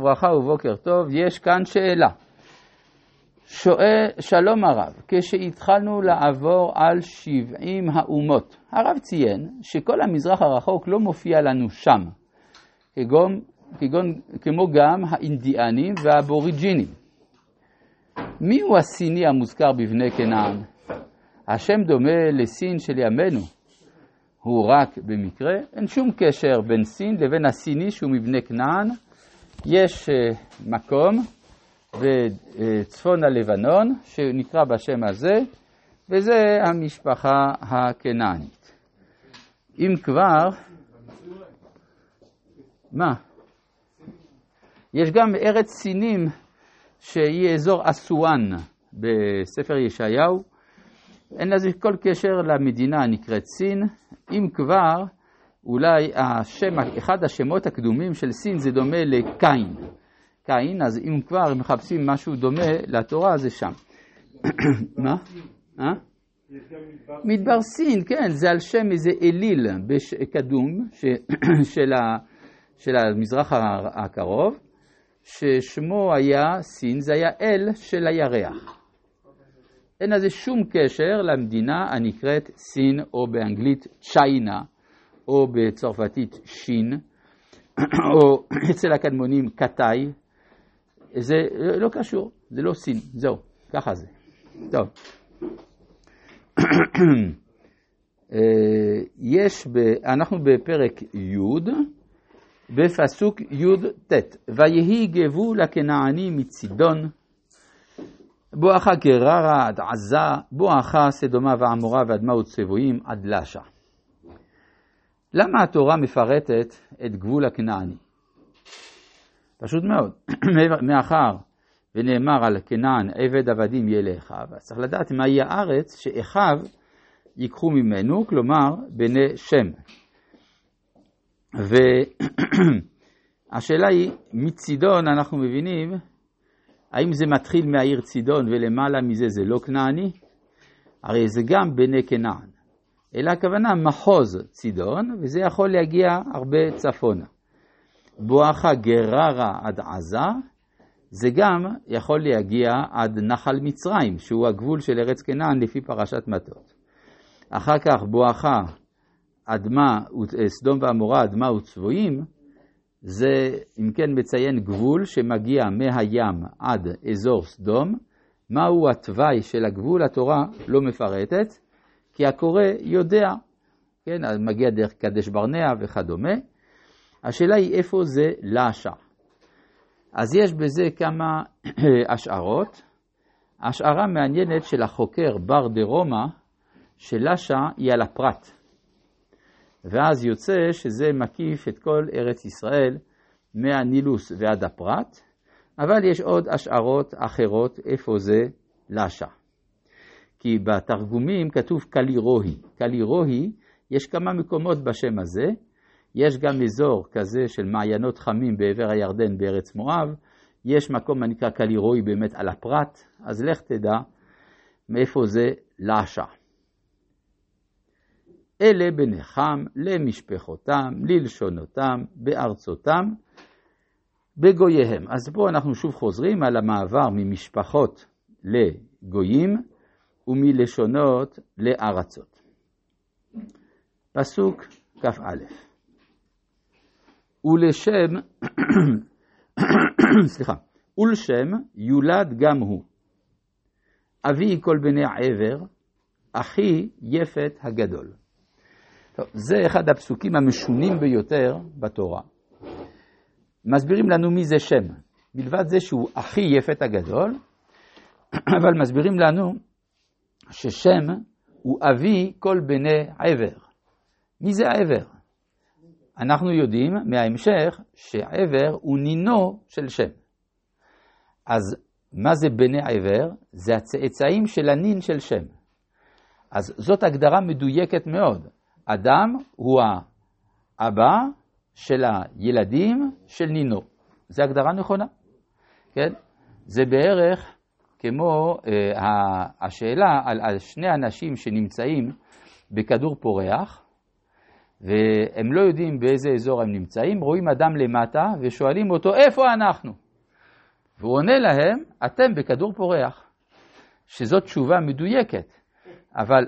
ברכה ובוקר טוב, יש כאן שאלה. שואל, שלום הרב, כשהתחלנו לעבור על 70 האומות, הרב ציין שכל המזרח הרחוק לא מופיע לנו שם, כגון, כגון, כמו גם האינדיאנים והאבוריג'ינים. מיהו הסיני המוזכר בבני כנען? השם דומה לסין של ימינו. הוא רק במקרה, אין שום קשר בין סין לבין הסיני שהוא מבני כנען. יש אה, מקום בצפון הלבנון שנקרא בשם הזה, וזה המשפחה הכנענית. אם כבר, מה? יש גם ארץ סינים שהיא אזור אסואן בספר ישעיהו. אין לזה כל קשר למדינה הנקראת סין. אם כבר, אולי השם, אחד השמות הקדומים של סין זה דומה לקין. קין, אז אם כבר מחפשים משהו דומה לתורה, זה שם. מה? אה? מדבר סין, כן, זה על שם איזה אליל קדום של המזרח הקרוב, ששמו היה סין, זה היה אל של הירח. אין לזה שום קשר למדינה הנקראת סין, או באנגלית צ'יינה, או בצרפתית שין, או אצל הקדמונים קטאי, זה לא קשור, זה לא סין, זהו, ככה זה. טוב. יש, ב, אנחנו בפרק י', בפסוק י"ט, ויהי גבול הכנעני מצידון, בואכה גררה עד עזה, בואכה סדומה ועמורה ואדמה וצבויים עד לשה. למה התורה מפרטת את גבול הכנעני? פשוט מאוד, מאחר ונאמר על כנען עבד עבדים יהיה לאחיו, אז צריך לדעת מהי הארץ שאחיו ייקחו ממנו, כלומר בני שם. והשאלה היא, מצידון אנחנו מבינים, האם זה מתחיל מהעיר צידון ולמעלה מזה זה לא כנעני? הרי זה גם בני כנען. אלא הכוונה מחוז צידון, וזה יכול להגיע הרבה צפונה. בואכה גררה עד עזה, זה גם יכול להגיע עד נחל מצרים, שהוא הגבול של ארץ כנען לפי פרשת מטות. אחר כך בואכה אדמה, סדום ועמורה, אדמה וצבועים, זה אם כן מציין גבול שמגיע מהים עד אזור סדום. מהו התוואי של הגבול התורה לא מפרטת, כי הקורא יודע, כן, מגיע דרך קדש ברנע וכדומה. השאלה היא איפה זה לשה. אז יש בזה כמה השערות. השערה מעניינת של החוקר בר דה רומא, שלשה היא על הפרט. ואז יוצא שזה מקיף את כל ארץ ישראל מהנילוס ועד הפרת, אבל יש עוד השערות אחרות איפה זה לשה. כי בתרגומים כתוב קלירוהי. קלירוהי, יש כמה מקומות בשם הזה, יש גם אזור כזה של מעיינות חמים בעבר הירדן בארץ מואב, יש מקום הנקרא קלירוי באמת על הפרת, אז לך תדע מאיפה זה לשה. אלה בניכם למשפחותם, ללשונותם, בארצותם, בגוייהם. אז פה אנחנו שוב חוזרים על המעבר ממשפחות לגויים ומלשונות לארצות. פסוק כ"א ולשם, סליחה, ולשם יולד גם הוא. אבי כל בני עבר, אחי יפת הגדול. טוב, זה אחד הפסוקים המשונים ביותר בתורה. מסבירים לנו מי זה שם. מלבד זה שהוא הכי יפת הגדול, אבל מסבירים לנו ששם הוא אבי כל בני עבר. מי זה עבר? אנחנו יודעים מההמשך שעבר הוא נינו של שם. אז מה זה בני עבר? זה הצאצאים של הנין של שם. אז זאת הגדרה מדויקת מאוד. אדם הוא האבא של הילדים של נינו. זו הגדרה נכונה, כן? זה בערך כמו אה, השאלה על, על שני אנשים שנמצאים בכדור פורח, והם לא יודעים באיזה אזור הם נמצאים, רואים אדם למטה ושואלים אותו איפה אנחנו? והוא עונה להם, אתם בכדור פורח, שזאת תשובה מדויקת, אבל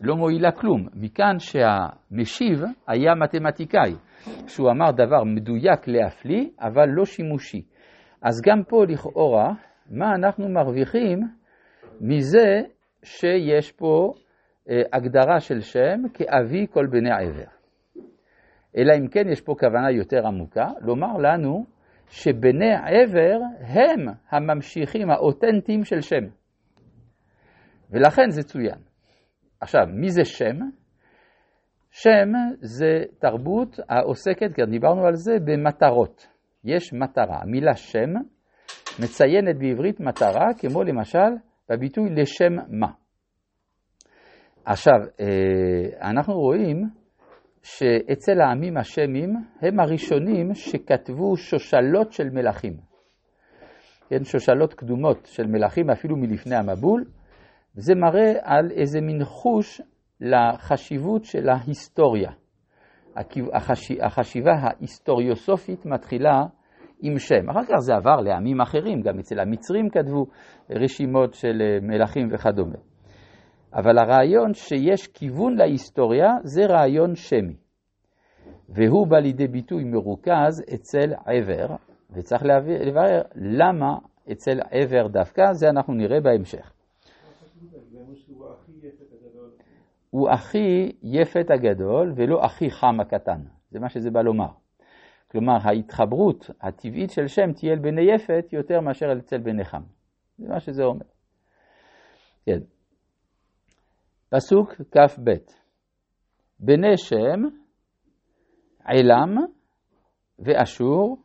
לא מועילה כלום. מכאן שהמשיב היה מתמטיקאי, שהוא אמר דבר מדויק להפליא, אבל לא שימושי. אז גם פה לכאורה, מה אנחנו מרוויחים מזה שיש פה אה, הגדרה של שם כאבי כל בני עבר. אלא אם כן יש פה כוונה יותר עמוקה, לומר לנו שבני עבר הם הממשיכים האותנטיים של שם. ולכן זה צוין. עכשיו, מי זה שם? שם זה תרבות העוסקת, כי דיברנו על זה, במטרות. יש מטרה. המילה שם מציינת בעברית מטרה, כמו למשל בביטוי לשם מה. עכשיו, אה, אנחנו רואים שאצל העמים השמים הם הראשונים שכתבו שושלות של מלכים. כן, שושלות קדומות של מלכים אפילו מלפני המבול, וזה מראה על איזה מין חוש לחשיבות של ההיסטוריה. החשיבה ההיסטוריוסופית מתחילה עם שם. אחר כך זה עבר לעמים אחרים, גם אצל המצרים כתבו רשימות של אה, מלכים וכדומה. אבל הרעיון שיש כיוון להיסטוריה זה רעיון שמי. והוא בא לידי ביטוי מרוכז אצל עבר, וצריך לברר למה אצל עבר דווקא, זה אנחנו נראה בהמשך. הוא הכי יפת הגדול ולא הכי חם הקטן, זה מה שזה בא לומר. כלומר, ההתחברות הטבעית של שם תהיה אל בני יפת יותר מאשר אצל בני חם. זה מה שזה אומר. כן. פסוק כ"ב בני שם, עילם ואשור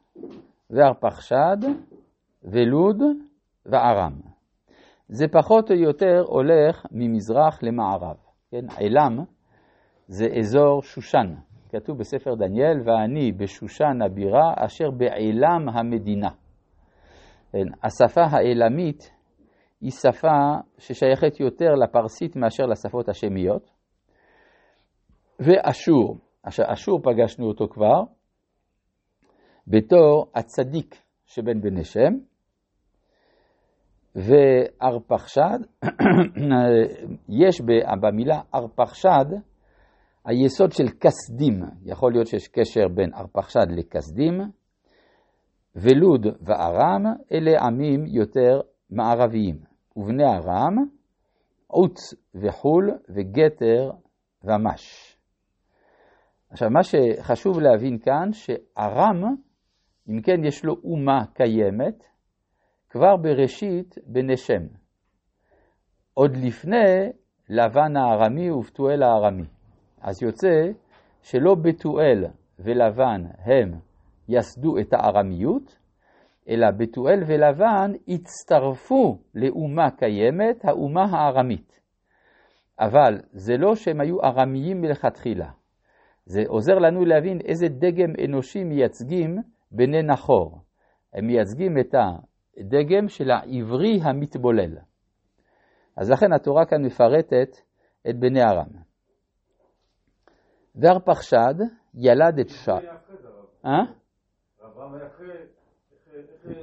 וארפחשד ולוד וארם. זה פחות או יותר הולך ממזרח למערב. כן? עילם זה אזור שושן. כתוב בספר דניאל, ואני בשושן הבירה אשר בעילם המדינה. כן? השפה העילמית היא שפה ששייכת יותר לפרסית מאשר לשפות השמיות. ואשור, אשור פגשנו אותו כבר, בתור הצדיק שבין בני שם, וארפחשד, יש במילה ארפחשד היסוד של כסדים, יכול להיות שיש קשר בין ארפחשד לכסדים, ולוד וארם אלה עמים יותר מערביים. ובני ארם, עוץ וחול וגתר ומש. עכשיו, מה שחשוב להבין כאן, שארם, אם כן יש לו אומה קיימת, כבר בראשית בנשם. עוד לפני לבן הארמי ובתואל הארמי. אז יוצא שלא בתואל ולבן הם יסדו את הארמיות, אלא בתואל ולבן הצטרפו לאומה קיימת, האומה הארמית. אבל זה לא שהם היו ארמיים מלכתחילה. זה עוזר לנו להבין איזה דגם אנושי מייצגים בני נחור. הם מייצגים את הדגם של העברי המתבולל. אז לכן התורה כאן מפרטת את בני ארם. והרפחשד ילד את ש... אה?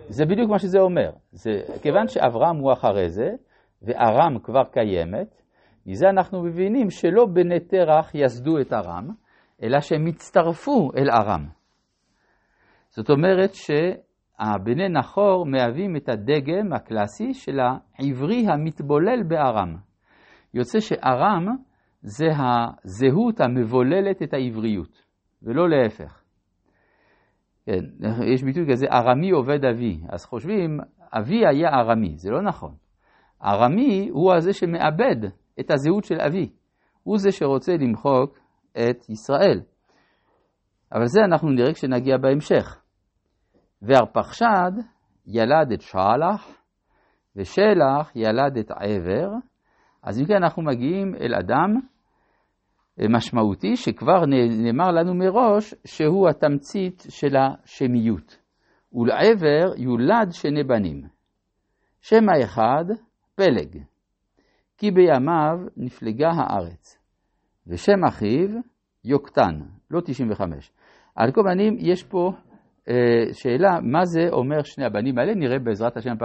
זה בדיוק מה שזה אומר. זה, כיוון שאברהם הוא אחרי זה, וארם כבר קיימת, מזה אנחנו מבינים שלא בני תרח יסדו את ארם, אלא שהם הצטרפו אל ארם. זאת אומרת שהבני נחור מהווים את הדגם הקלאסי של העברי המתבולל בארם. יוצא שארם זה הזהות המבוללת את העבריות, ולא להפך. כן, יש ביטוי כזה, ארמי עובד אבי. אז חושבים, אבי היה ארמי, זה לא נכון. ארמי הוא הזה שמאבד את הזהות של אבי. הוא זה שרוצה למחוק את ישראל. אבל זה אנחנו נראה כשנגיע בהמשך. וארפחשד ילד את שלח, ושלח ילד את עבר. אז אם כן אנחנו מגיעים אל אדם משמעותי שכבר נאמר לנו מראש שהוא התמצית של השמיות. ולעבר יולד שני בנים. שם האחד פלג, כי בימיו נפלגה הארץ, ושם אחיו יוקטן, לא 95. על כל פנים, יש פה אה, שאלה, מה זה אומר שני הבנים האלה? נראה בעזרת השם פעם.